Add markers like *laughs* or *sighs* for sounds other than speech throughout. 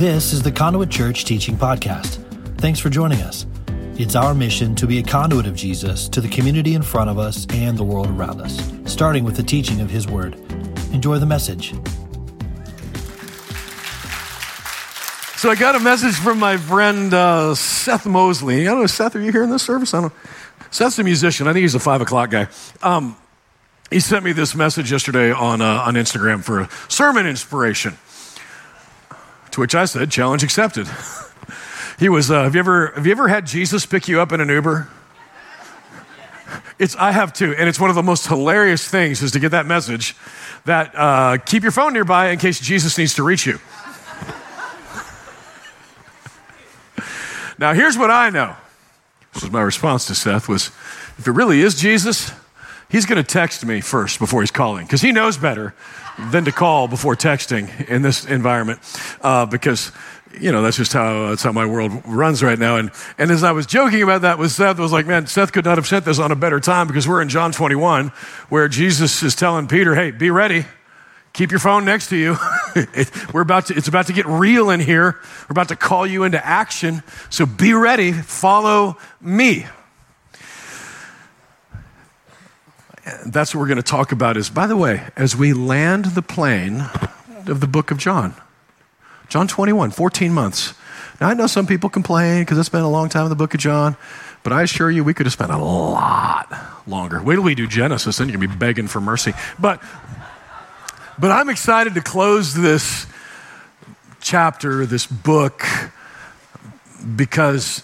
This is the Conduit Church Teaching Podcast. Thanks for joining us. It's our mission to be a conduit of Jesus to the community in front of us and the world around us, starting with the teaching of His Word. Enjoy the message. So I got a message from my friend uh, Seth Mosley. I don't know, Seth, are you here in this service? I don't. Seth's a musician. I think he's a five o'clock guy. Um, he sent me this message yesterday on uh, on Instagram for a sermon inspiration. To which I said, challenge accepted. *laughs* he was, uh, have, you ever, have you ever had Jesus pick you up in an Uber? It's, I have too. And it's one of the most hilarious things is to get that message that uh, keep your phone nearby in case Jesus needs to reach you. *laughs* now, here's what I know. This was my response to Seth was, if it really is Jesus, he's going to text me first before he's calling because he knows better than to call before texting in this environment uh, because you know that's just how that's how my world runs right now. And and as i was joking about that with seth I was like man seth could not have sent this on a better time because we're in john 21 where jesus is telling peter hey be ready. Keep your phone next to you *laughs* it, we're about to it's about to get real in here. We're about to call you into action. So be ready. Follow me that's what we're going to talk about is by the way as we land the plane of the book of john john 21 14 months. Now i know some people complain because it's been a long time in the book of john but i assure you we could have spent a lot longer. Wait till we do genesis then you're going to be begging for mercy. But but i'm excited to close this chapter this book because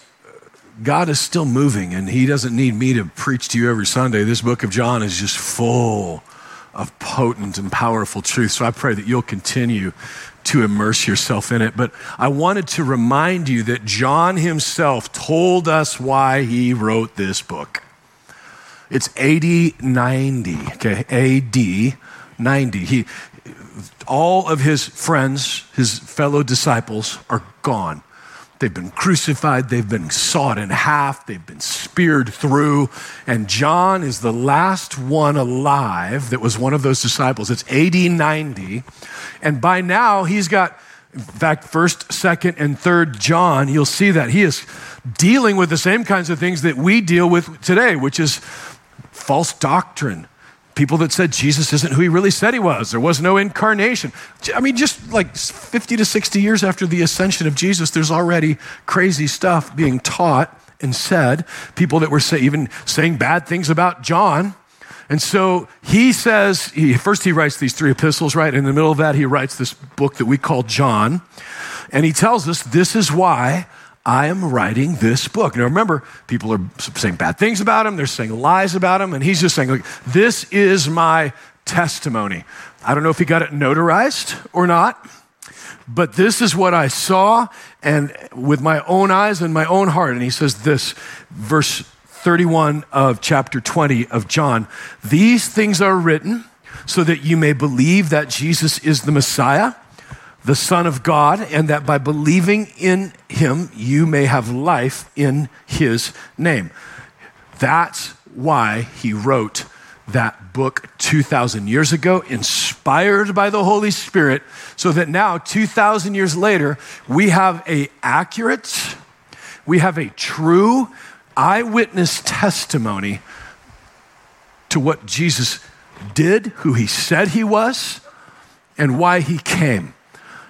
God is still moving, and He doesn't need me to preach to you every Sunday. This book of John is just full of potent and powerful truth. So I pray that you'll continue to immerse yourself in it. But I wanted to remind you that John himself told us why he wrote this book. It's AD 90, okay? AD 90. He, all of his friends, his fellow disciples, are gone. They've been crucified, they've been sawed in half, they've been speared through. And John is the last one alive that was one of those disciples. It's AD 90. And by now, he's got, in fact, first, second, and third John, you'll see that he is dealing with the same kinds of things that we deal with today, which is false doctrine people that said Jesus isn't who he really said he was. There was no incarnation. I mean, just like 50 to 60 years after the ascension of Jesus, there's already crazy stuff being taught and said. People that were say, even saying bad things about John. And so he says, he, first he writes these three epistles, right? In the middle of that, he writes this book that we call John. And he tells us this is why I am writing this book. Now remember, people are saying bad things about him, they're saying lies about him, and he's just saying, this is my testimony. I don't know if he got it notarized or not, but this is what I saw and with my own eyes and my own heart. And he says this, verse 31 of chapter 20 of John These things are written so that you may believe that Jesus is the Messiah the Son of God, and that by believing in him, you may have life in his name. That's why he wrote that book 2,000 years ago, inspired by the Holy Spirit, so that now, 2,000 years later, we have a accurate, we have a true eyewitness testimony to what Jesus did, who he said he was, and why he came.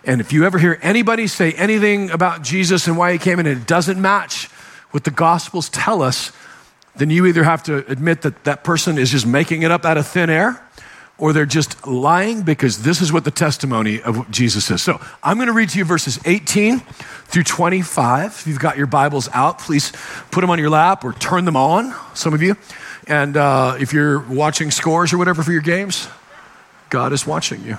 And if you ever hear anybody say anything about Jesus and why he came and it doesn't match what the Gospels tell us, then you either have to admit that that person is just making it up out of thin air or they're just lying because this is what the testimony of Jesus is. So I'm going to read to you verses 18 through 25. If you've got your Bibles out, please put them on your lap or turn them on, some of you. And uh, if you're watching scores or whatever for your games, God is watching you.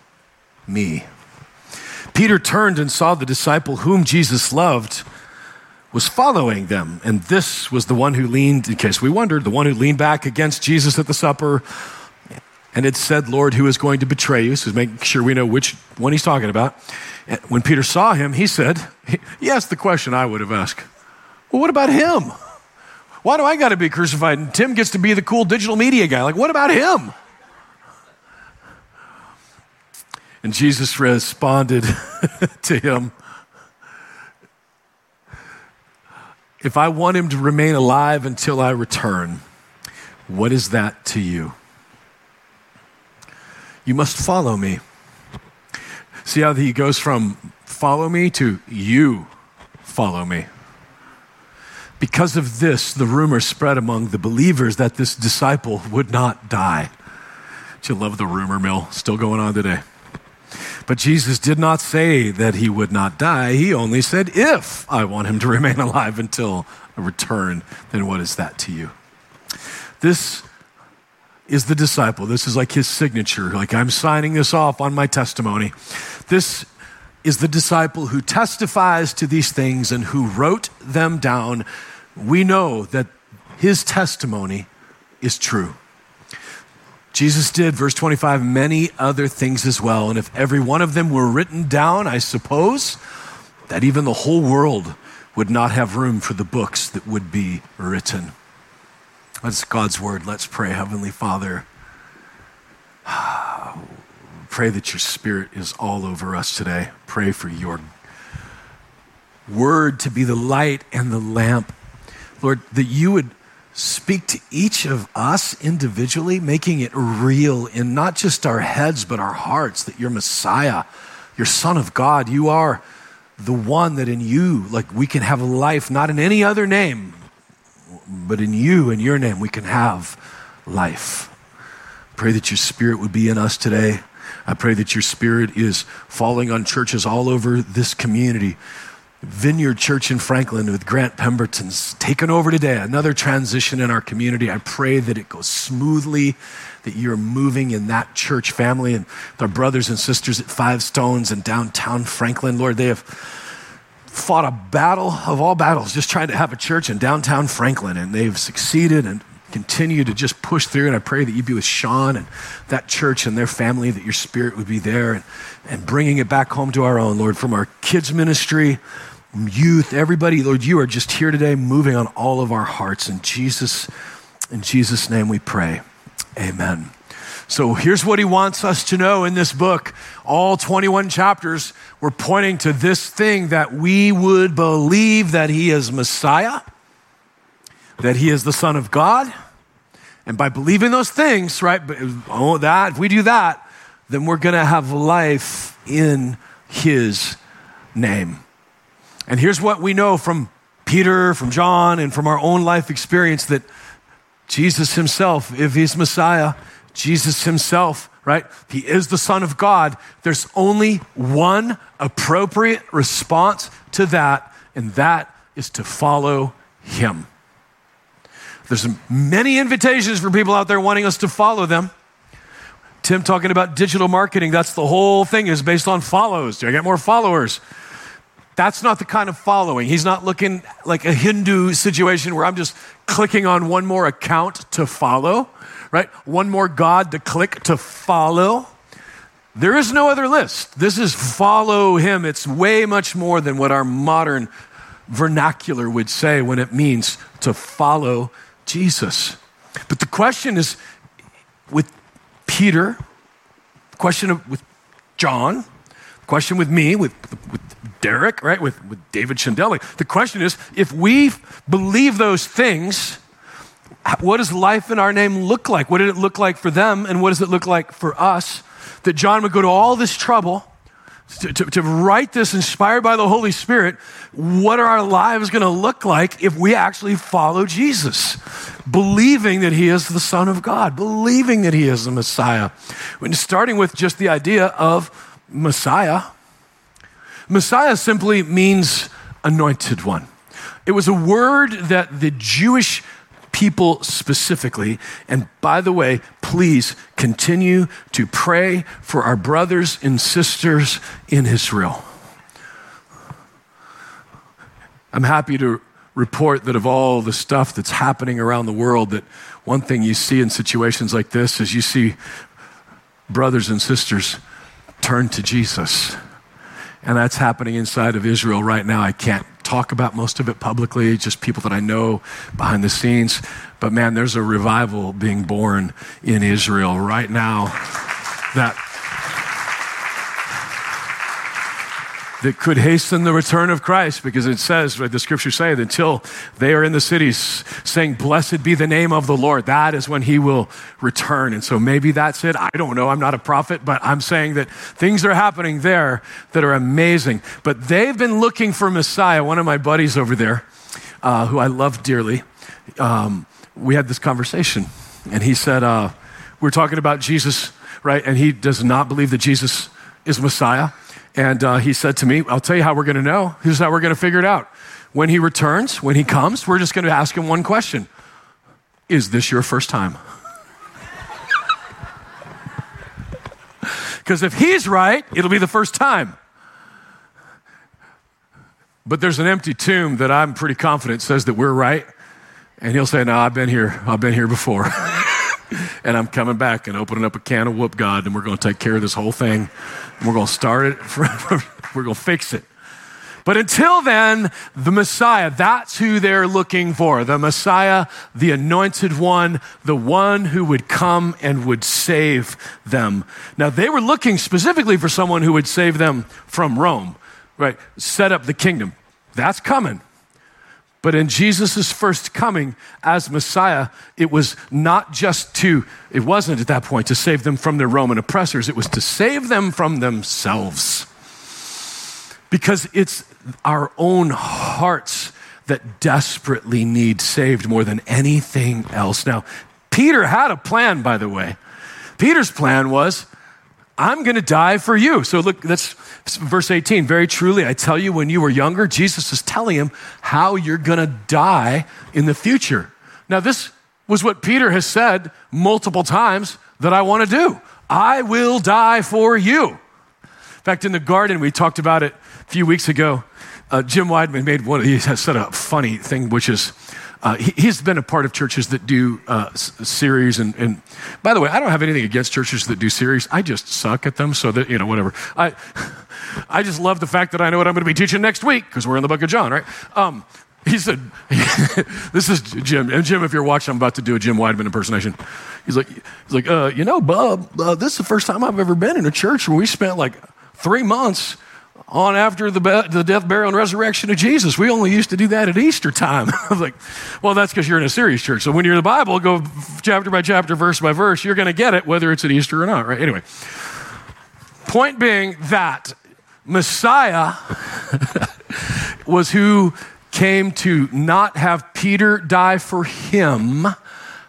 me. Peter turned and saw the disciple whom Jesus loved was following them. And this was the one who leaned, in case we wondered, the one who leaned back against Jesus at the supper and had said, Lord, who is going to betray you? So making sure we know which one he's talking about. And when Peter saw him, he said, *laughs* he asked the question I would have asked. Well, what about him? Why do I got to be crucified? And Tim gets to be the cool digital media guy. Like, what about him? And Jesus responded *laughs* to him If I want him to remain alive until I return, what is that to you? You must follow me. See how he goes from follow me to you follow me. Because of this, the rumor spread among the believers that this disciple would not die. Do you love the rumor mill? Still going on today. But Jesus did not say that he would not die. He only said, If I want him to *laughs* remain alive until a return, then what is that to you? This is the disciple. This is like his signature. Like, I'm signing this off on my testimony. This is the disciple who testifies to these things and who wrote them down. We know that his testimony is true. Jesus did, verse 25, many other things as well. And if every one of them were written down, I suppose that even the whole world would not have room for the books that would be written. That's God's word. Let's pray, Heavenly Father. *sighs* Pray that your spirit is all over us today. Pray for your word to be the light and the lamp. Lord, that you would speak to each of us individually, making it real in not just our heads, but our hearts that you're Messiah, you're Son of God. You are the one that in you, like we can have a life, not in any other name, but in you, in your name, we can have life. Pray that your spirit would be in us today. I pray that your spirit is falling on churches all over this community Vineyard Church in Franklin with Grant Pemberton's taken over today. Another transition in our community. I pray that it goes smoothly, that you're moving in that church family and our brothers and sisters at Five Stones and downtown Franklin. Lord, they have fought a battle of all battles just trying to have a church in downtown Franklin, and they've succeeded and continue to just push through. And I pray that you be with Sean and that church and their family, that your spirit would be there and, and bringing it back home to our own, Lord, from our kids' ministry youth, everybody, Lord, you are just here today moving on all of our hearts. In Jesus, in Jesus' name we pray. Amen. So here's what he wants us to know in this book. All 21 chapters, we're pointing to this thing that we would believe that he is Messiah, that he is the Son of God. And by believing those things, right, oh, that, if we do that, then we're going to have life in his name. And here's what we know from Peter, from John, and from our own life experience that Jesus himself, if he's Messiah, Jesus himself, right? He is the Son of God. There's only one appropriate response to that, and that is to follow him. There's many invitations for people out there wanting us to follow them. Tim talking about digital marketing, that's the whole thing is based on follows. Do I get more followers? That's not the kind of following. He's not looking like a Hindu situation where I'm just clicking on one more account to follow, right? One more God to click to follow. There is no other list. This is follow him. It's way much more than what our modern vernacular would say when it means to follow Jesus. But the question is with Peter, question of, with John, question with me, with, with Derek, right, with, with David Chandeli. The question is if we believe those things, what does life in our name look like? What did it look like for them, and what does it look like for us? That John would go to all this trouble to, to, to write this inspired by the Holy Spirit. What are our lives going to look like if we actually follow Jesus? Believing that he is the Son of God, believing that he is the Messiah. When starting with just the idea of Messiah, Messiah simply means anointed one. It was a word that the Jewish people specifically. And by the way, please continue to pray for our brothers and sisters in Israel. I'm happy to report that of all the stuff that's happening around the world, that one thing you see in situations like this is you see brothers and sisters turn to Jesus. And that's happening inside of Israel right now. I can't talk about most of it publicly, just people that I know behind the scenes. But man, there's a revival being born in Israel right now that that could hasten the return of Christ because it says, right, the scriptures say, until they are in the cities saying, Blessed be the name of the Lord, that is when he will return. And so maybe that's it. I don't know. I'm not a prophet, but I'm saying that things are happening there that are amazing. But they've been looking for Messiah. One of my buddies over there, uh, who I love dearly, um, we had this conversation. And he said, uh, We're talking about Jesus, right? And he does not believe that Jesus is Messiah. And uh, he said to me, I'll tell you how we're going to know. Here's how we're going to figure it out. When he returns, when he comes, we're just going to ask him one question Is this your first time? *laughs* Because if he's right, it'll be the first time. But there's an empty tomb that I'm pretty confident says that we're right. And he'll say, No, I've been here. I've been here before. *laughs* and I'm coming back and opening up a can of whoop God, and we're going to take care of this whole thing. And we're going to start it, *laughs* we're going to fix it. But until then, the Messiah, that's who they're looking for. The Messiah, the anointed one, the one who would come and would save them. Now, they were looking specifically for someone who would save them from Rome, right? Set up the kingdom. That's coming. But in Jesus' first coming as Messiah, it was not just to, it wasn't at that point to save them from their Roman oppressors, it was to save them from themselves. Because it's our own hearts that desperately need saved more than anything else. Now, Peter had a plan, by the way. Peter's plan was I'm going to die for you. So look, that's verse 18. Very truly, I tell you, when you were younger, Jesus is telling him how you're going to die in the future. Now, this was what Peter has said multiple times that I want to do. I will die for you. In fact, in the garden, we talked about it a few weeks ago. Uh, Jim Wideman made one, he has said a funny thing, which is, uh, he, has been a part of churches that do uh, series. And, and, by the way, I don't have anything against churches that do series. I just suck at them. So that, you know, whatever. I, *laughs* I just love the fact that I know what I'm going to be teaching next week because we're in the book of John, right? Um, he said, *laughs* "This is Jim." And Jim, if you're watching, I'm about to do a Jim Wideman impersonation. He's like, "He's like, uh, you know, Bub, uh, this is the first time I've ever been in a church where we spent like three months on after the, the death, burial, and resurrection of Jesus. We only used to do that at Easter time. *laughs* I was like, well, that's because you're in a serious church. So when you're in the Bible, go chapter by chapter, verse by verse, you're going to get it whether it's at Easter or not, right? Anyway, point being that Messiah *laughs* was who came to not have Peter die for him,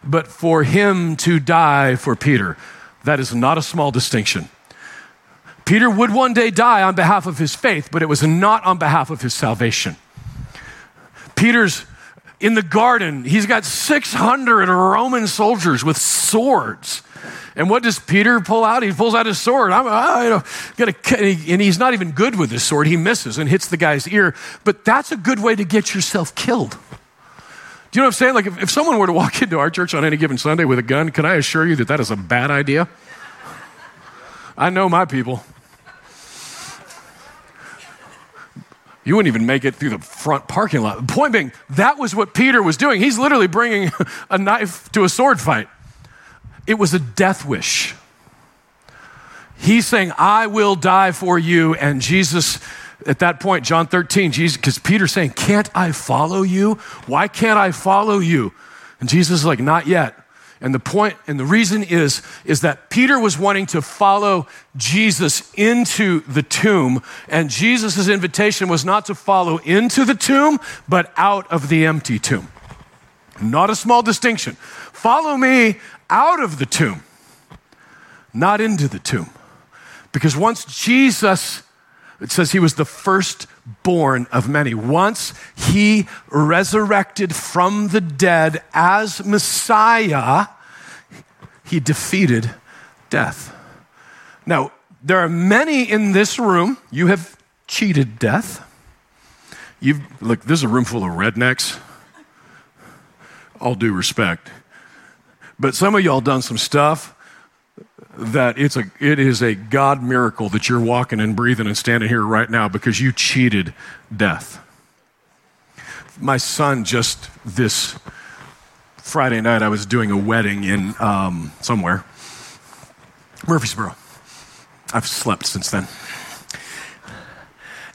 but for him to die for Peter. That is not a small distinction. Peter would one day die on behalf of his faith, but it was not on behalf of his salvation. Peter's in the garden, he's got 600 Roman soldiers with swords. And what does Peter pull out? He pulls out his sword. I'm, I, you know, gonna, and he's not even good with his sword. He misses and hits the guy's ear. But that's a good way to get yourself killed. Do you know what I'm saying? Like, if, if someone were to walk into our church on any given Sunday with a gun, can I assure you that that is a bad idea? I know my people. You wouldn't even make it through the front parking lot. The point being, that was what Peter was doing. He's literally bringing *laughs* a knife to a sword fight. It was a death wish. He's saying, I will die for you. And Jesus, at that point, John 13, Jesus, because Peter's saying, Can't I follow you? Why can't I follow you? And Jesus is like, Not yet. And the point and the reason is, is that Peter was wanting to follow Jesus into the tomb, and Jesus' invitation was not to follow into the tomb, but out of the empty tomb. Not a small distinction. Follow me out of the tomb, not into the tomb. Because once Jesus It says he was the firstborn of many. Once he resurrected from the dead as Messiah, he defeated death. Now, there are many in this room, you have cheated death. You've, look, this is a room full of rednecks. All due respect. But some of y'all done some stuff that it's a, it is a God miracle that you're walking and breathing and standing here right now because you cheated death. My son just this Friday night, I was doing a wedding in um, somewhere, Murfreesboro. I've slept since then.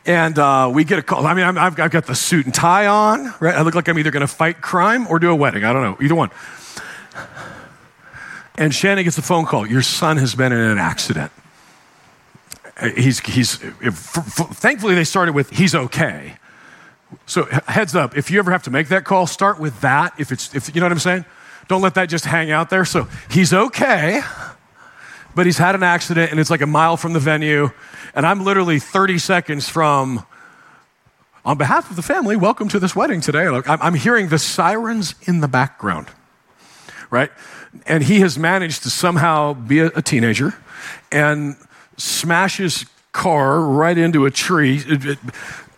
And uh, we get a call. I mean, i have got the suit and tie on, right? I look like I'm either going to fight crime or do a wedding. I don't know, either one. And Shannon gets a phone call. Your son has been in an accident. Uh, he's, he's, if, thankfully, they started with, he's okay. So, heads up, if you ever have to make that call, start with that. If it's, if, you know what I'm saying? Don't let that just hang out there. So, he's okay, but he's had an accident and it's like a mile from the venue. And I'm literally 30 seconds from, on behalf of the family, welcome to this wedding today. Look, I'm, I'm hearing the sirens in the background, right? And he has managed to somehow be a, teenager and smash his car right into a tree.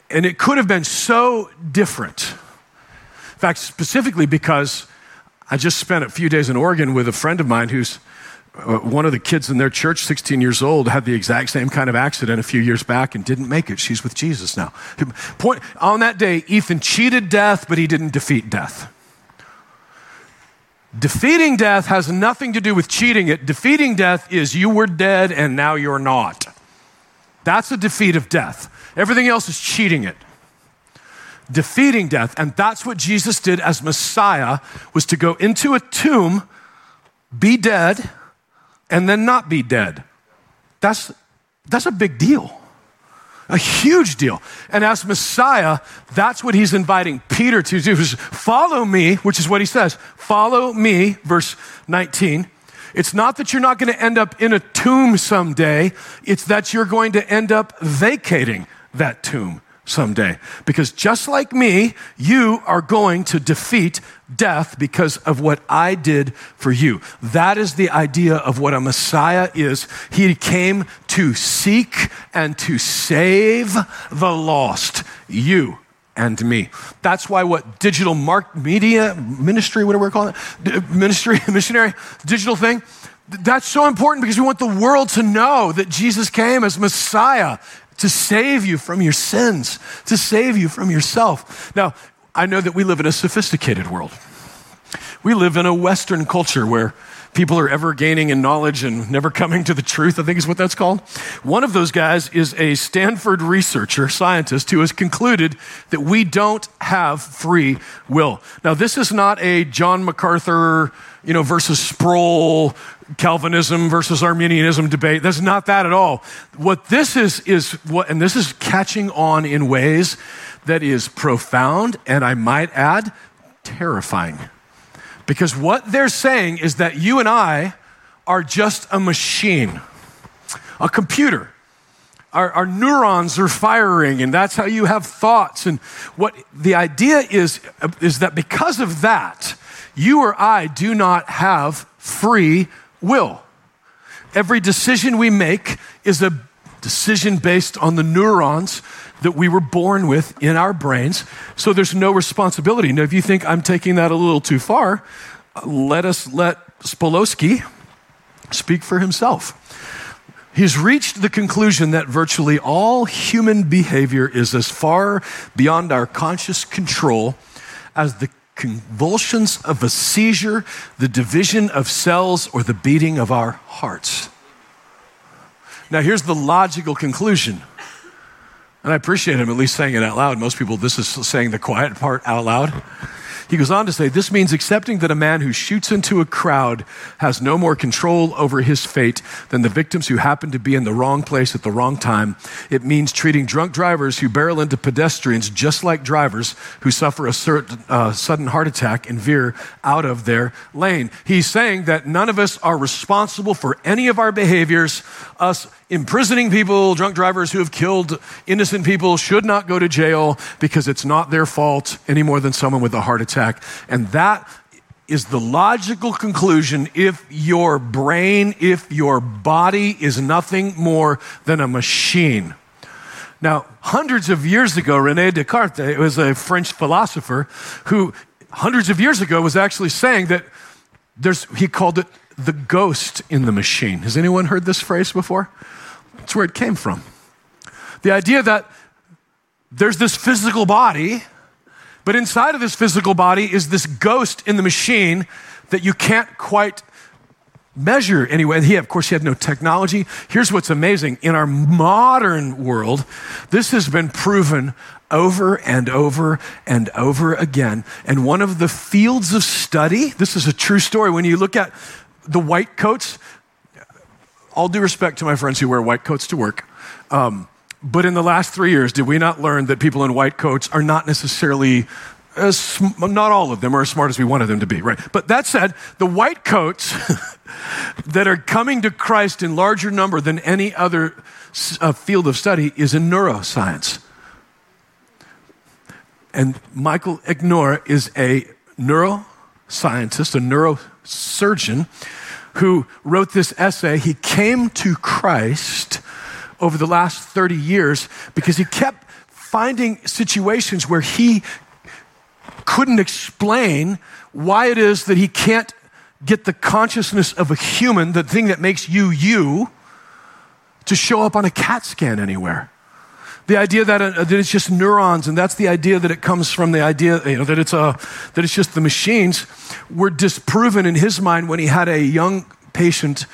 And it could have been so different. In fact, specifically because I just spent a few days in Oregon with a friend of mine who's uh, one of the kids in their church, 16 years old, had the exact same kind of accident a few years back and didn't make it. She's with Jesus now. Point, on that day, Ethan cheated death, but he didn't defeat death. Defeating death has nothing to do with cheating it. Defeating death is you were dead and now you're not. That's a defeat of death. Everything else is cheating it. Defeating death, and that's what Jesus did as Messiah was to go into a tomb, be dead, and then not be dead. That's that's a big deal. A huge deal. And as Messiah, that's what he's inviting Peter to do is follow me, which is what he says. Follow me, verse 19. It's not that you're not going to end up in a tomb someday. It's that you're going to end up vacating that tomb someday. Because just like me, you are going to defeat death because of what I did for you. That is the idea of what a Messiah is. He came to seek and to save the lost, you and me. That's why what digital mark media ministry, whatever we're calling it, ministry, *laughs* missionary, digital thing, that's so important because we want the world to know that Jesus came as Messiah to save you from your sins, to save you from yourself. Now, I know that we live in a sophisticated world. We live in a Western culture where people are ever gaining in knowledge and never coming to the truth, I think is what that's called. One of those guys is a Stanford researcher, scientist, who has concluded that we don't have free will. Now, this is not a John MacArthur, you know, versus Sproul Calvinism versus Arminianism debate. That's not that at all. What this is, is what, and this is catching on in ways that is profound and I might add, terrifying. Because what they're saying is that you and I are just a machine, a computer. Our, our, neurons are firing, and that's how you have thoughts. And what the idea is, is that because of that, you or I do not have free will. Every decision we make is a decision based on the neurons that we were born with in our brains. So there's no responsibility. Now, if you think I'm taking that a little too far, let us let Sapolsky speak for himself. He's reached the conclusion that virtually all human behavior is as far beyond our conscious control as the convulsions of a seizure, the division of cells, or the beating of our hearts. Now, here's the logical conclusion. And I appreciate him at least saying it out loud. Most people, this is saying the quiet part out loud. He goes on to say, This means accepting that a man who shoots into a crowd has no more control over his fate than the victims who happen to be in the wrong place at the wrong time. It means treating drunk drivers who barrel into pedestrians just like drivers who suffer a certain, uh, sudden heart attack and veer out of their lane. He's saying that none of us are responsible for any of our behaviors. Us imprisoning people, drunk drivers who have killed innocent people should not go to jail because it's not their fault any more than someone with a heart attack. And that is the logical conclusion if your brain, if your body is nothing more than a machine. Now, hundreds of years ago, Rene Descartes was a French philosopher who, hundreds of years ago, was actually saying that there's, he called it the ghost in the machine. Has anyone heard this phrase before? That's where it came from. The idea that there's this physical body, but inside of this physical body is this ghost in the machine that you can't quite measure anyway. He, of course, he had no technology. Here's what's amazing in our modern world, this has been proven over and over and over again. And one of the fields of study, this is a true story. When you look at the white coats, all due respect to my friends who wear white coats to work. Um, but in the last three years, did we not learn that people in white coats are not necessarily as, not all of them are as smart as we wanted them to be, right? But that said, the white coats *laughs* that are coming to Christ in larger number than any other uh, field of study is in neuroscience. And Michael Egnor is a neuroscientist, a neurosurgeon who wrote this essay. He came to Christ over the last 30 years because he kept finding situations where he couldn't explain why it is that he can't get the consciousness of a human, the thing that makes you you, to show up on a CAT scan anywhere. The idea that, uh, that it's just neurons, and that's the idea that it comes from the idea you know, that, it's a, that it's just the machines, were disproven in his mind when he had a young patient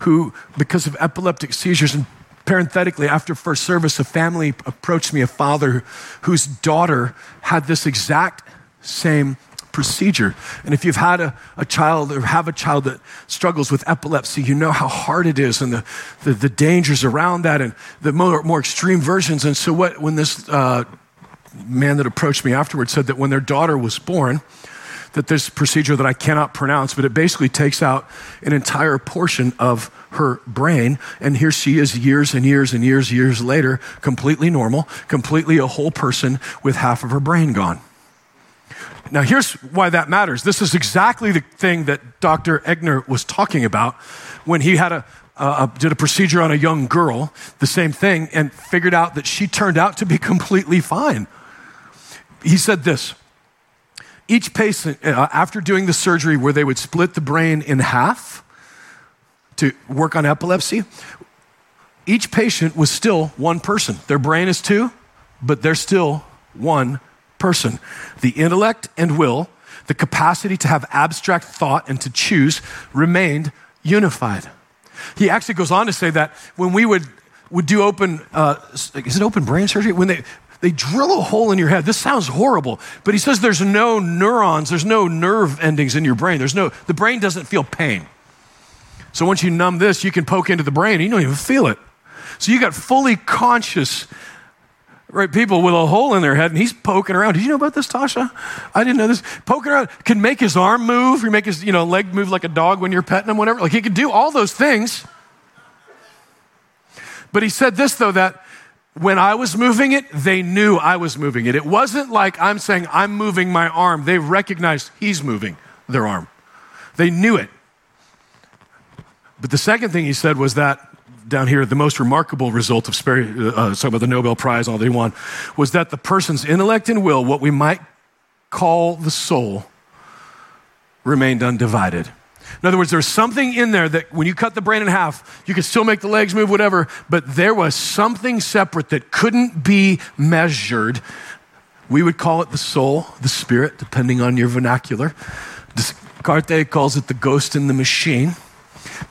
who, because of epileptic seizures, and parenthetically, after first service, a family approached me, a father whose daughter had this exact same procedure. And if you've had a, a, child or have a child that struggles with epilepsy, you know how hard it is and the, the, the dangers around that and the more, more extreme versions. And so, what, when this uh, man that approached me afterwards said that when their daughter was born, that this procedure that I cannot pronounce, but it basically takes out an entire portion of her brain. And here she is, years and years and years, years later, completely normal, completely a whole person with half of her brain gone. Now, here's why that matters. This is exactly the thing that Dr. Egnor was talking about when he had a, did a procedure on a young girl, the same thing, and figured out that she turned out to be *laughs* completely fine. He said this each patient, uh, after doing the surgery where they would split the brain in half to work on epilepsy, each patient was still one person. Their brain is two, but they're still one person. The intellect and will, the capacity to have abstract thought and to choose, remained unified. He actually goes on to say that when we would, would do open, uh, is it open brain surgery? When they, they drill a hole in your head. This sounds horrible, but he says there's no neurons, there's no nerve endings in your brain. There's no, the brain doesn't feel pain. So once you numb this, you can poke into the brain and you don't even feel it. So you got fully conscious right? People with a hole in their head, and he's poking around. Did you know about this, Tasha? I didn't know this. Poking around can make his arm move, or make his you know leg move like a dog when you're petting him, whatever. Like he could do all those things. But he said this though that when I was moving it, they knew I was moving it. It wasn't like I'm saying I'm moving my arm. They recognized he's moving their arm. They knew it. But the second thing he said was that down here, the most remarkable result of uh, uh, talking about the Nobel Prize, all they won, was that the person's intellect and will, what we might call the soul, remained undivided. In other words, there's something in there that when you cut the brain in half, you can still make the legs move, whatever, but there was something separate that couldn't be measured. We would call it the soul, the spirit, depending on your vernacular. Descartes calls it the ghost in the machine.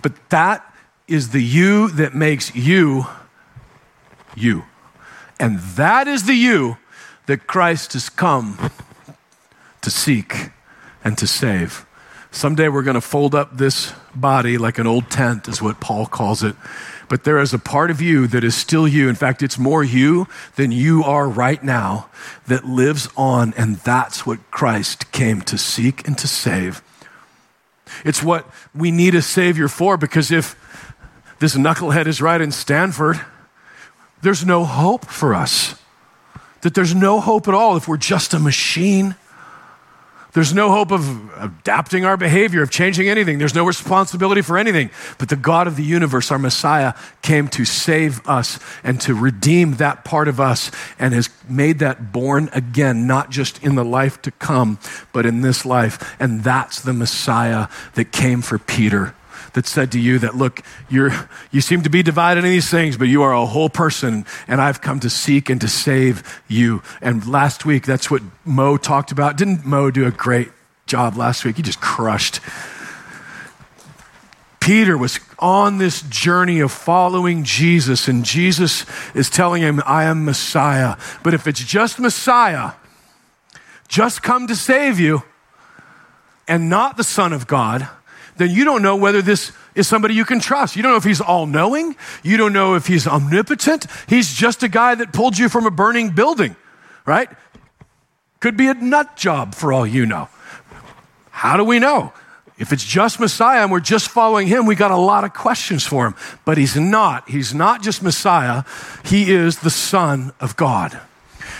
But that is the you that makes you you. And that is the you that Christ has come to seek and to save. Someday we're going to fold up this body like an old tent, is what Paul calls it. But there is a part of you that is still you. In fact, it's more you than you are right now that lives on, and that's what Christ came to seek and to save. It's what we need a Savior for because if this knucklehead is right in Stanford, there's no hope for us. That there's no hope at all if we're just a machine. There's no hope of adapting our behavior, of changing anything. There's no responsibility for anything. But the God of the universe, our Messiah, came to save us and to redeem that part of us and has made that born again, not just in the life to come, but in this life. And that's the Messiah that came for Peter that said to you that, look, you're, you seem to be divided in these things, but you are a whole person, and I've come to seek and to save you. And last week, that's what Mo talked about. Didn't Mo do a great job last week? He just crushed. Peter was on this journey of following Jesus, and Jesus is telling him, I am Messiah. But if it's just Messiah, just come to save you, and not the Son of God, then you don't know whether this is somebody you can trust. You don't know if he's all knowing. You don't know if he's omnipotent. He's just a guy that pulled you from a burning building, right? Could be a nut job for all you know. How do we know? If it's just Messiah and we're just following him, we got a lot of questions for him. But he's not. He's not just Messiah, he is the Son of God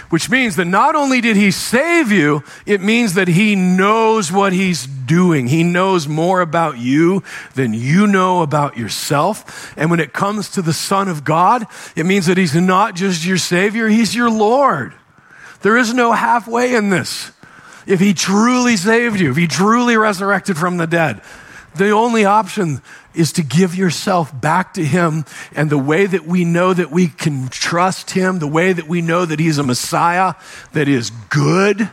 which means that not only did he save you, it means that he knows what he's doing. He knows more about you than you know about yourself. And when it comes to the Son of God, it means that he's not just your Savior, he's your Lord. There is no halfway in this. If he truly saved you, if he truly resurrected from the dead, the only option is to give yourself back to Him. And the way that we know that we can trust Him, the way that we know that He's a Messiah that is good.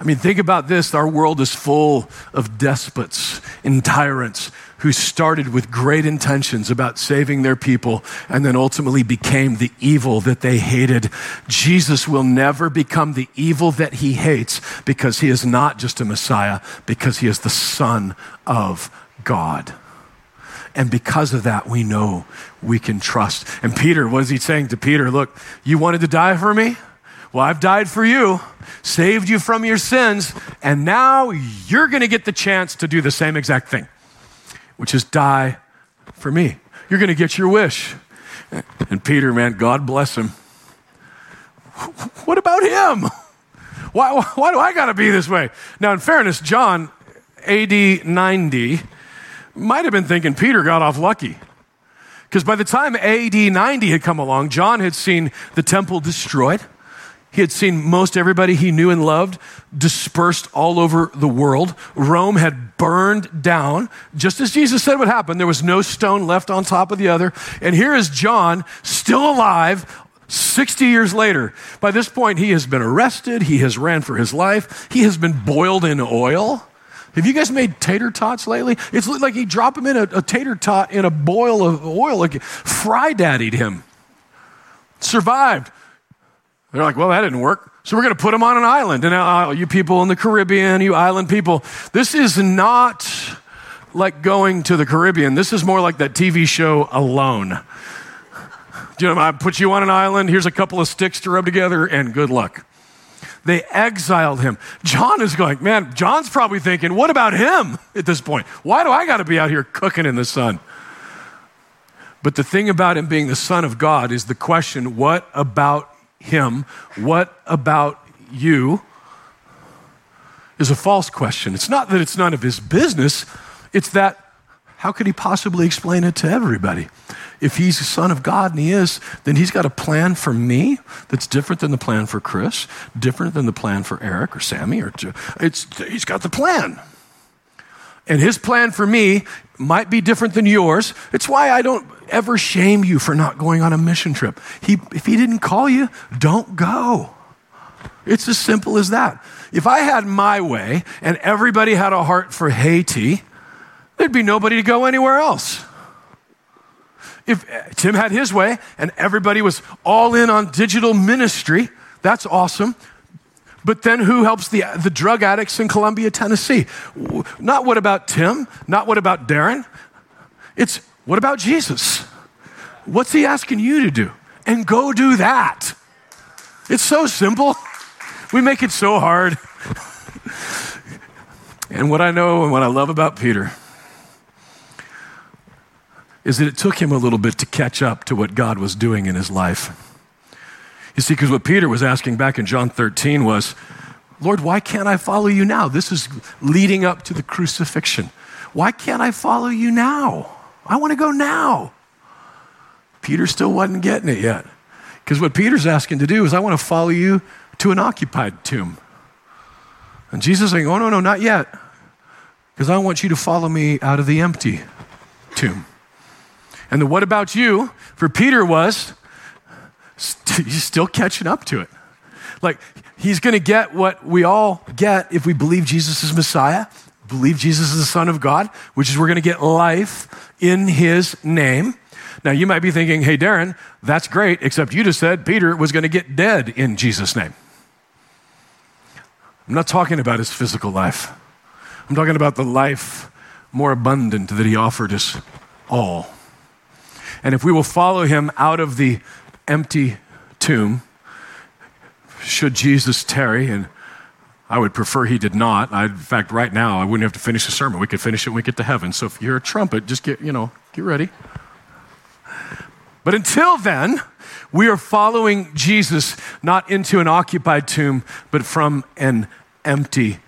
I mean, think about this. Our world is full of despots and tyrants who started with great intentions about saving their people and then ultimately became the evil that they hated. Jesus will never become the evil that he hates because he is not just a Messiah, because he is the Son of God. And because of that, we know we can trust. And Peter, what is he saying to Peter? Look, you wanted to die for me? Well, I've died for you, saved you from your sins, and now you're going to get the chance to do the same exact thing, which is die for me. You're going to get your wish. And Peter, man, God bless him. What about him? Why, why do I got to be this way? Now, in fairness, John, AD 90, might have been thinking Peter got off lucky. Because by the time AD 90 had come along, John had seen the temple destroyed. He had seen most everybody he knew and loved dispersed all over the world. Rome had burned down, just as Jesus said would happen. There was no stone left on top of the other. And here is John, still alive, 60 years later. By this point, he has been arrested. He has ran for his life. He has been boiled in oil. Have you guys made tater tots lately? It's like he dropped them in a, a tater tot in a boil of oil, like fry daddied him. Survived. They're like, well, that didn't work. So we're going to put him on an island. And now, uh, you people in the Caribbean, you island people, this is not like going to the Caribbean. This is more like that TV show Alone. Do you know, I put you on an island, here's a couple of sticks to rub together, and good luck. They exiled him. John is going, man, John's probably thinking, what about him at this point? Why do I got to be out here cooking in the sun? But the thing about him being the Son of God is the question what about him? What about you? Is a false question. It's not that it's none of his business, it's that how could he possibly explain it to everybody? if he's a son of God and he is, then he's got a plan for me that's different than the plan for Chris, different than the plan for Eric or Sammy or it's he's got the plan. And his plan for me might be different than yours. It's why I don't ever shame you for not going on a mission trip. He, if he didn't call you, don't go. It's as simple as that. If I had my way and everybody had a heart for Haiti, there'd be nobody to go anywhere else. If eh, Tim had his way and everybody was all in on digital ministry, that's awesome. But then who helps the, the drug addicts in Columbia, Tennessee? Not what about Tim, not what about Darren. It's what about Jesus? What's he asking you to do? And go do that. It's so simple. We make it so hard. and what I know and what I love about Peter is that it took him a little bit to catch up to what God was doing in his life. You see, because what Peter was asking back in John 13 was, Lord, why can't I follow you now? This is leading up to the crucifixion. Why can't I follow you now? I want to go now. Peter still wasn't getting it yet. Because what Peter's asking to do is, I want to follow you to an occupied tomb. And Jesus is saying, Oh, no, no, not yet. Because I want you to follow me out of the empty tomb. And the what about you for Peter was, *laughs* he's still catching up to it. Like, he's going to get what we all get if we believe Jesus is Messiah, believe Jesus is the Son of God, which is we're going to get life in his name. Now, you might be thinking, hey, Darren, that's great, except you just said Peter was going to get dead in Jesus' name. I'm not talking about his physical life, I'm talking about the life more abundant that he offered us all. And if we will follow him out of the empty tomb, should Jesus tarry, and I would prefer he did not. I, in fact, right now, I wouldn't have to finish the sermon. We could finish it when we get to heaven. So if you hear a trumpet, just get, you know, get ready. But until then, we are following Jesus not into an occupied tomb, but from an empty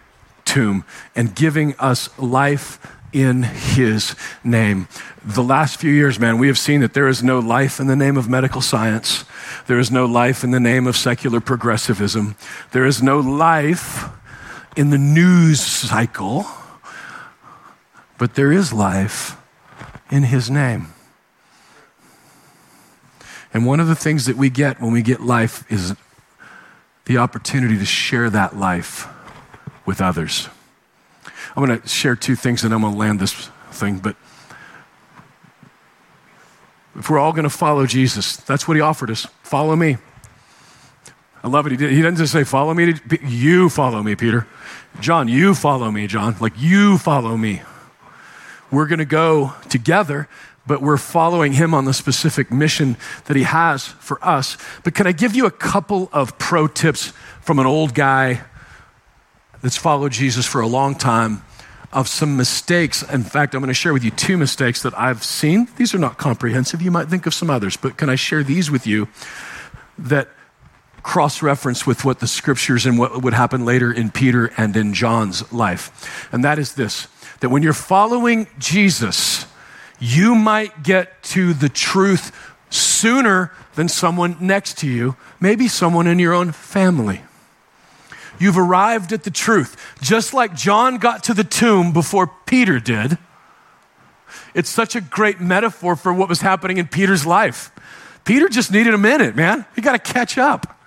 tomb and giving us life in his name. The last few years, man, we have seen that there is no life in the name of medical science. There is no life in the name of secular progressivism. There is no life in the news cycle. But there is life in his name. And one of the things that we get when we get life is the opportunity to share that life with others. I'm going to share two things and I'm going to land this thing. But if we're all going to follow Jesus, that's what he offered us follow me. I love it. He, did, he didn't just say, follow me. You follow me, Peter. John, you follow me, John. Like, you follow me. We're going to go together, but we're following him on the specific mission that he has for us. But can I give you a couple of pro tips from an old guy that's followed Jesus for a long time of some mistakes. In fact, I'm going to share with you two mistakes that I've seen. These are not comprehensive. You might think of some others, but can I share these with you that cross reference with what the scriptures and what would happen later in Peter and in John's life? And that is this that when you're following Jesus, you might get to the truth sooner than someone next to you, maybe someone in your own family. You've arrived at the truth. Just like John got to the tomb before Peter did, it's such a great metaphor for what was happening in Peter's life. Peter just needed a minute, man. He got to catch up.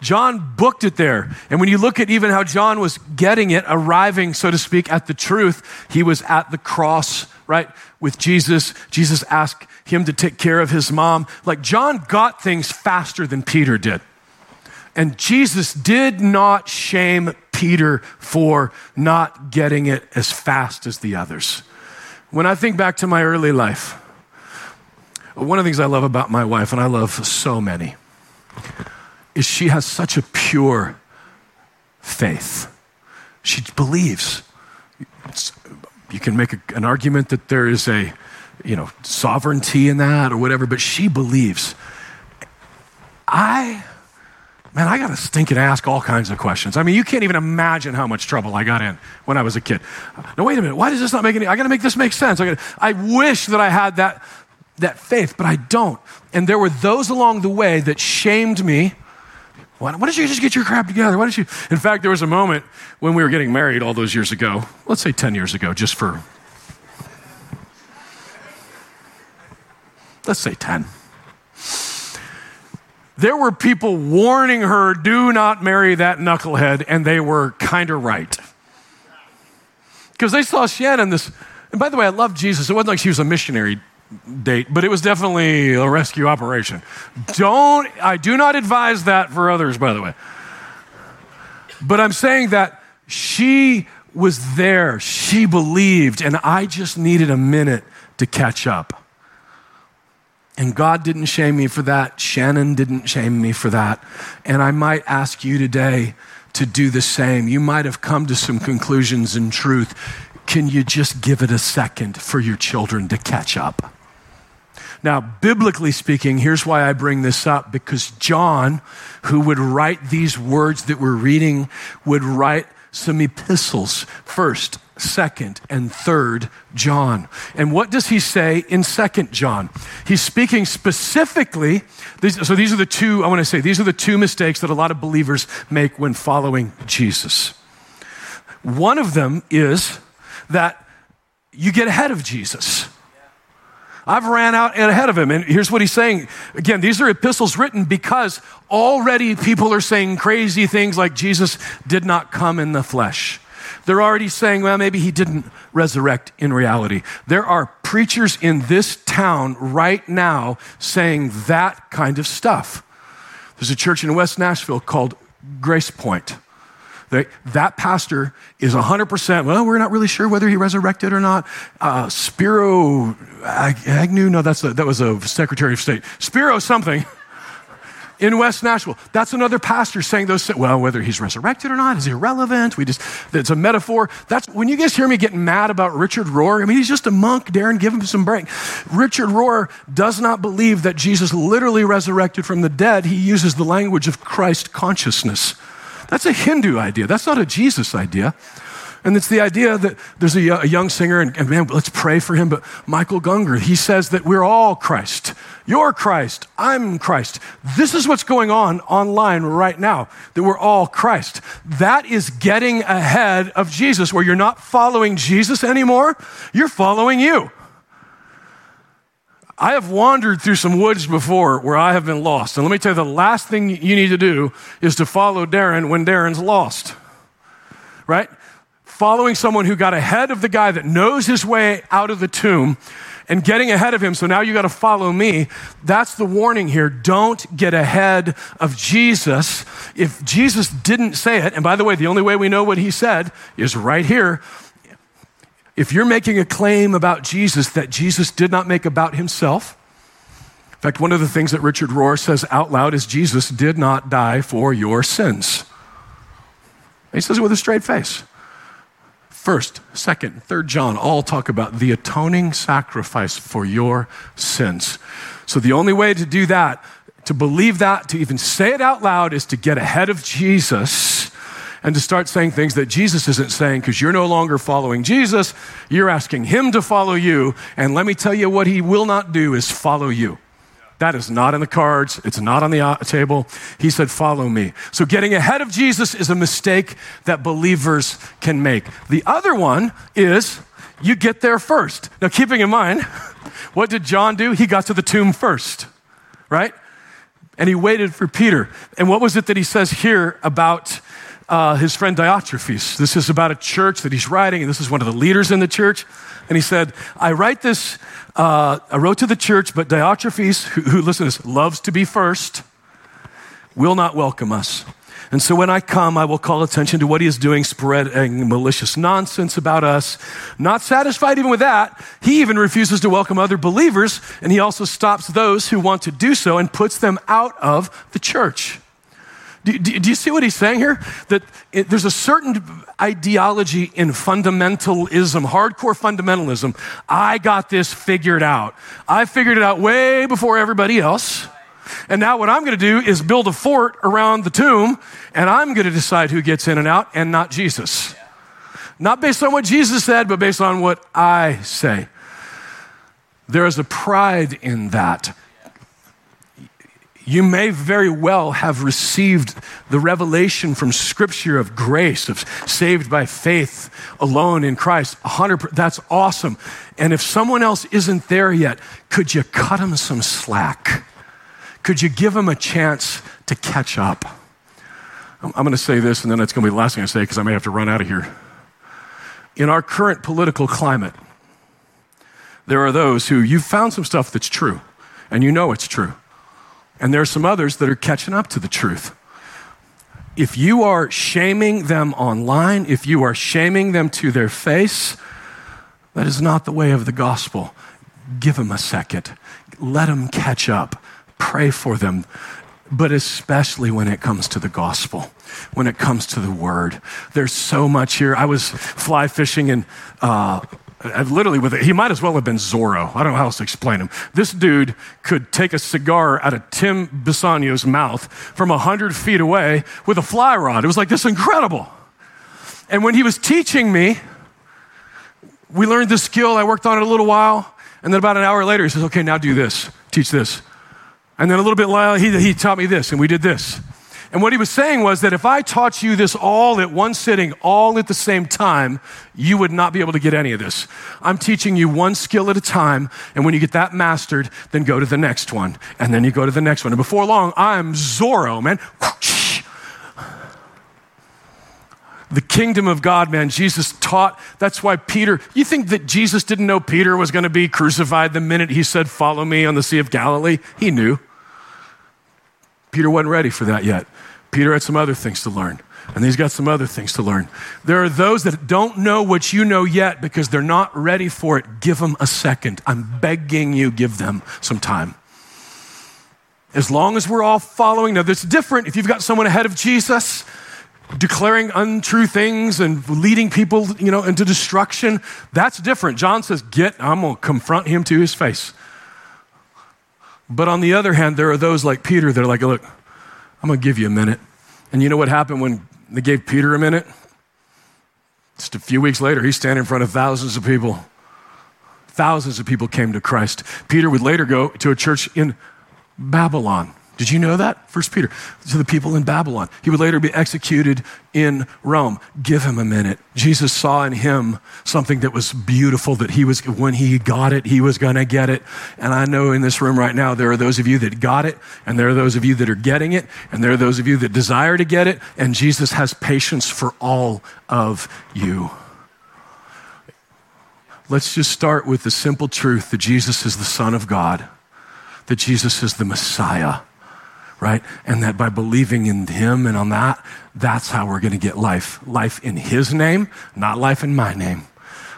John booked it there. And when you look at even how John was getting it, arriving, so to speak, at the truth, he was at the cross, right, with Jesus. Jesus asked him to take care of his mom. Like John got things faster than Peter did. And Jesus did not shame Peter for not getting it as fast as the others. When I think back to my early life, one of the things I love about my wife, and I love so many, is she has such a pure faith. She believes. It's, you can make a, an argument that there is a, you know, sovereignty in that or whatever, but she believes. I Man, I got to stink and ask all kinds of questions. I mean, you can't even imagine how much trouble I got in when I was a kid. No, wait a minute. Why does this not make any? I got to make this make sense. I, gotta, I wish that I had that that faith, but I don't. And there were those along the way that shamed me. Why, why don't you just get your crap together? Why don't you? In fact, there was a moment when we were getting married all those years ago. Let's say ten years ago, just for. Let's say ten there were people warning her, do not marry that knucklehead, and they were kind of right. Because they saw Shannon, this, and by the way, I love Jesus. It wasn't like she was a missionary date, but it was definitely a rescue operation. Don't, I do not advise that for others, by the way. But I'm saying that she was there, she believed, and I just needed a minute to catch up. And God didn't shame me for that. Shannon didn't shame me for that. And I might ask you today to do the same. You might have come to some conclusions in truth. Can you just give it a second for your children to catch up? Now, biblically speaking, here's why I bring this up because John, who would write these words that we're reading, would write some epistles first, second, and third John. And what does he say in second John? He's speaking specifically, so these are the two, I want to say, these are the two mistakes that a lot of believers make when following Jesus. One of them is that you get ahead of Jesus. I've ran out and ahead of him. And here's what he's saying. Again, these are epistles written because already people are saying crazy things like Jesus did not come in the flesh. They're already saying, well, maybe he didn't resurrect in reality. There are preachers in this town right now saying that kind of stuff. There's a church in West Nashville called Grace Point. That, that pastor is 100%, well, we're not really sure whether he resurrected or not. Uh, Spiro Agnew, no, that's a, that was a Secretary of State. Spiro something *laughs* in West Nashville. That's another pastor saying those, well, whether he's resurrected or not is irrelevant. We just, it's a metaphor. That's when you guys hear me getting mad about Richard Rohr. I mean, he's just a monk. Darren, give him some break. Richard Rohr does not believe that Jesus literally resurrected from the dead. He uses the language of Christ consciousness. That's a Hindu idea. That's not a Jesus idea. And it's the idea that there's a, a young singer, and, and, man, let's pray for him. But Michael Gungor, he says that we're all Christ. You're Christ. I'm Christ. This is what's going on online right now, that we're all Christ. That is getting ahead of Jesus, where you're not following Jesus anymore, you're following you. I have wandered through some woods before where I have been lost. And let me tell you, the last thing you need to do is to follow Darren when Darren's lost. Right? Following someone who got ahead of the guy that knows his way out of the tomb and getting ahead of him. So now you got to follow me. That's the warning here. Don't get ahead of Jesus. If Jesus didn't say it, and by the way, the only way we know what he said is right here if you're making a claim about Jesus that Jesus did not make about himself, in fact, one of the things that Richard Rohr says out loud is Jesus did not die for your sins. He says it with a straight face. First, second, third John all talk about the atoning sacrifice for your sins. So the only way to do that, to believe that, to even say it out loud, is to get ahead of Jesus and to start saying things that Jesus isn't saying because you're no longer following Jesus. You're asking him to follow you. And let me tell you what he will not do is follow you. That is not in the cards. It's not on the uh, table. He said, Follow me. So, getting ahead of Jesus is a mistake that believers can make. The other one is you get there first. Now, keeping in mind, *laughs* what did John do? He got to the tomb first, right? And he waited for Peter. And what was it that he says here about uh, his friend Diotrephes. This is about a church that he's writing, and this is one of the leaders in the church. And he said, I write this, uh, I wrote to the church, but Diotrephes, who, who listen to this, loves to be first, will not welcome us. And so when I come, I will call attention to what he is doing, spreading malicious nonsense about us. Not satisfied even with that, he even refuses to welcome other believers, and he also stops those who want to do so and puts them out of the church. Do, do, do, you see what he's saying here? That it, there's a certain ideology in fundamentalism, hardcore fundamentalism. I got this figured out. I figured it out way before everybody else. And now what I'm going to do is build a fort around the tomb, and I'm going to decide who gets in and out, and not Jesus. Not based on what Jesus said, but based on what I say. There is a pride in that. You may very well have received the revelation from Scripture of grace, of saved by faith alone in Christ. 100 that's awesome. And if someone else isn't there yet, could you cut them some slack? Could you give them a chance to catch up? I'm, going to say this, and then it's going to be the last thing I say because I may have to run out of here. In our current political climate, there are those who you've found some stuff that's true, and you know it's true. And there are some others that are catching up to the truth. if you are shaming them online, if you are shaming them to their face, that is not the way of the gospel. Give them a second. Let them catch up. Pray for them. But especially when it comes to the gospel, when it comes to the word. There's so much here. I was fly fishing in uh, literally with it. He might as well have been Zorro. I don't know how else to explain him. This dude could take a cigar out of Tim Bisogno's mouth from 100 feet away with a fly rod. It was like this incredible. And when he was teaching me, we learned this skill. I worked on it a little while. And then about an hour later, he says, okay, now do this, teach this. And then a little bit later, he, he taught me this, and we did this. And what he was saying was that if I taught you this all at one sitting, all at the same time, you would not be able to get any of this. I'm teaching you one skill at a time, and when you get that mastered, then go to the next one, and then you go to the next one. And before long, I'm Zorro, man. The kingdom of God, man, Jesus taught. That's why Peter, you think that Jesus didn't know Peter was going to be crucified the minute he said, Follow me on the Sea of Galilee? He knew. Peter wasn't ready for that yet. Peter had some other things to learn, and he's got some other things to learn. There are those that don't know what you know yet because they're not ready for it. Give them a second. I'm begging you, give them some time. As long as we're all following, now that's different if you've got someone ahead of Jesus declaring untrue things and leading people, you know, into destruction. That's different. John says, "Get, I'm going to confront him to his face." But on the other hand, there are those like Peter that are like, "Look, I'm going to give you a minute. And you know what happened when they gave Peter a minute? Just a few weeks later, he's standing in front of thousands of people. Thousands of people came to Christ. Peter would later go to a church in Babylon. Did you know that? First Peter, to the people in Babylon. He would later be executed in Rome. Give him a minute. Jesus saw in him something that was beautiful that he was, when he got it, he was going to get it. And I know in this room right now, there are those of you that got it, and there are those of you that are getting it, and there are those of you that desire to get it, and Jesus has patience for all of you. Let's just start with the simple truth that Jesus is the Son of God, that Jesus is the Messiah right? And that by believing in Him and on that, that's how we're going to get life. Life in His name, not life in my name.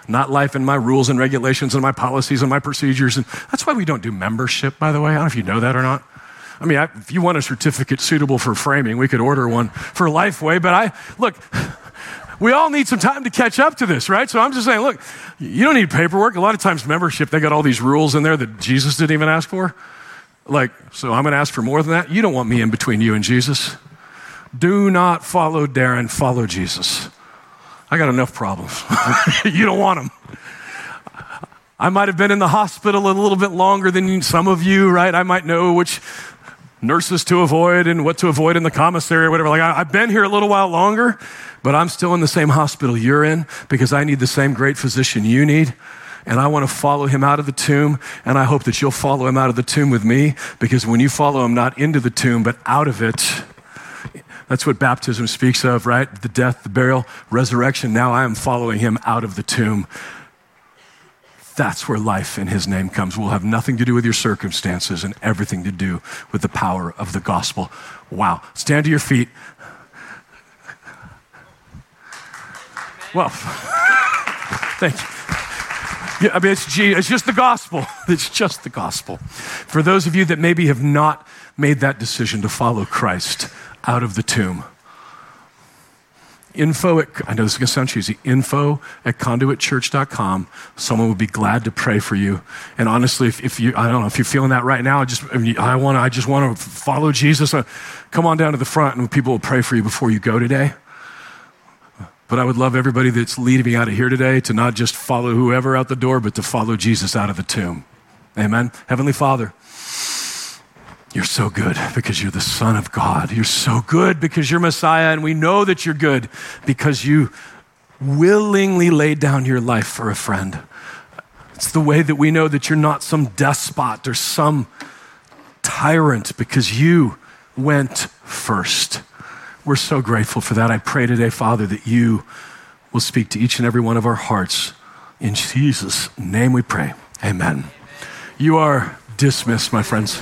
Not life in my rules and regulations and my policies and my procedures. And that's why we don't do membership, by the way. I don't know if you know that or not. I mean, I, if you want a certificate suitable for framing, we could order one for Lifeway. But I, look, we all need some time to catch up to this, right? So I'm just saying, look, you don't need paperwork. A lot of times, membership, they got all these rules in there that Jesus didn't even ask for. Like, so I'm going to ask for more than that? You don't want me in between you and Jesus. Do not follow Darren, follow Jesus. I got enough problems. *laughs* you don't want them. I might have been in the hospital a little bit longer than some of you, right? I might know which nurses to avoid and what to avoid in the commissary or whatever. Like, I, have been here a little while longer, but I'm still in the same hospital you're in because I need the same great physician you need and I want to follow him out of the tomb. And I hope that you'll follow him out of the tomb with me because when you follow him not into the tomb, but out of it, that's what baptism speaks of, right? The death, the burial, resurrection. Now I am following him out of the tomb. That's where life in his name comes. Will have nothing to do with your circumstances and everything to do with the power of the gospel. Wow. Stand to your feet. Well, *laughs* thank you. I mean, it's, it's just the gospel. *laughs* It's just the gospel. For those of you that maybe have not made that decision to follow Christ out of the tomb, info at, I know this is going to sound cheesy, info at conduitchurch.com. Someone would be glad to pray for you. And honestly, if, if you, I don't know, if you're feeling that right now, just, I, mean, I want to, I just want to follow Jesus. Uh, come on down to the front and people will pray for you before you go today. But I would love everybody that's leading me out of here today to not just follow whoever out the door, but to follow Jesus out of the tomb. Amen. Heavenly Father, you're so good because you're the Son of God. You're so good because you're Messiah, and we know that you're good because you willingly laid down your life for a friend. It's the way that we know that you're not some despot or some tyrant because you went first. We're so grateful for that. I pray today, Father, that you will speak to each and every one of our hearts. In Jesus' name we pray. Amen. You are dismissed, my friends.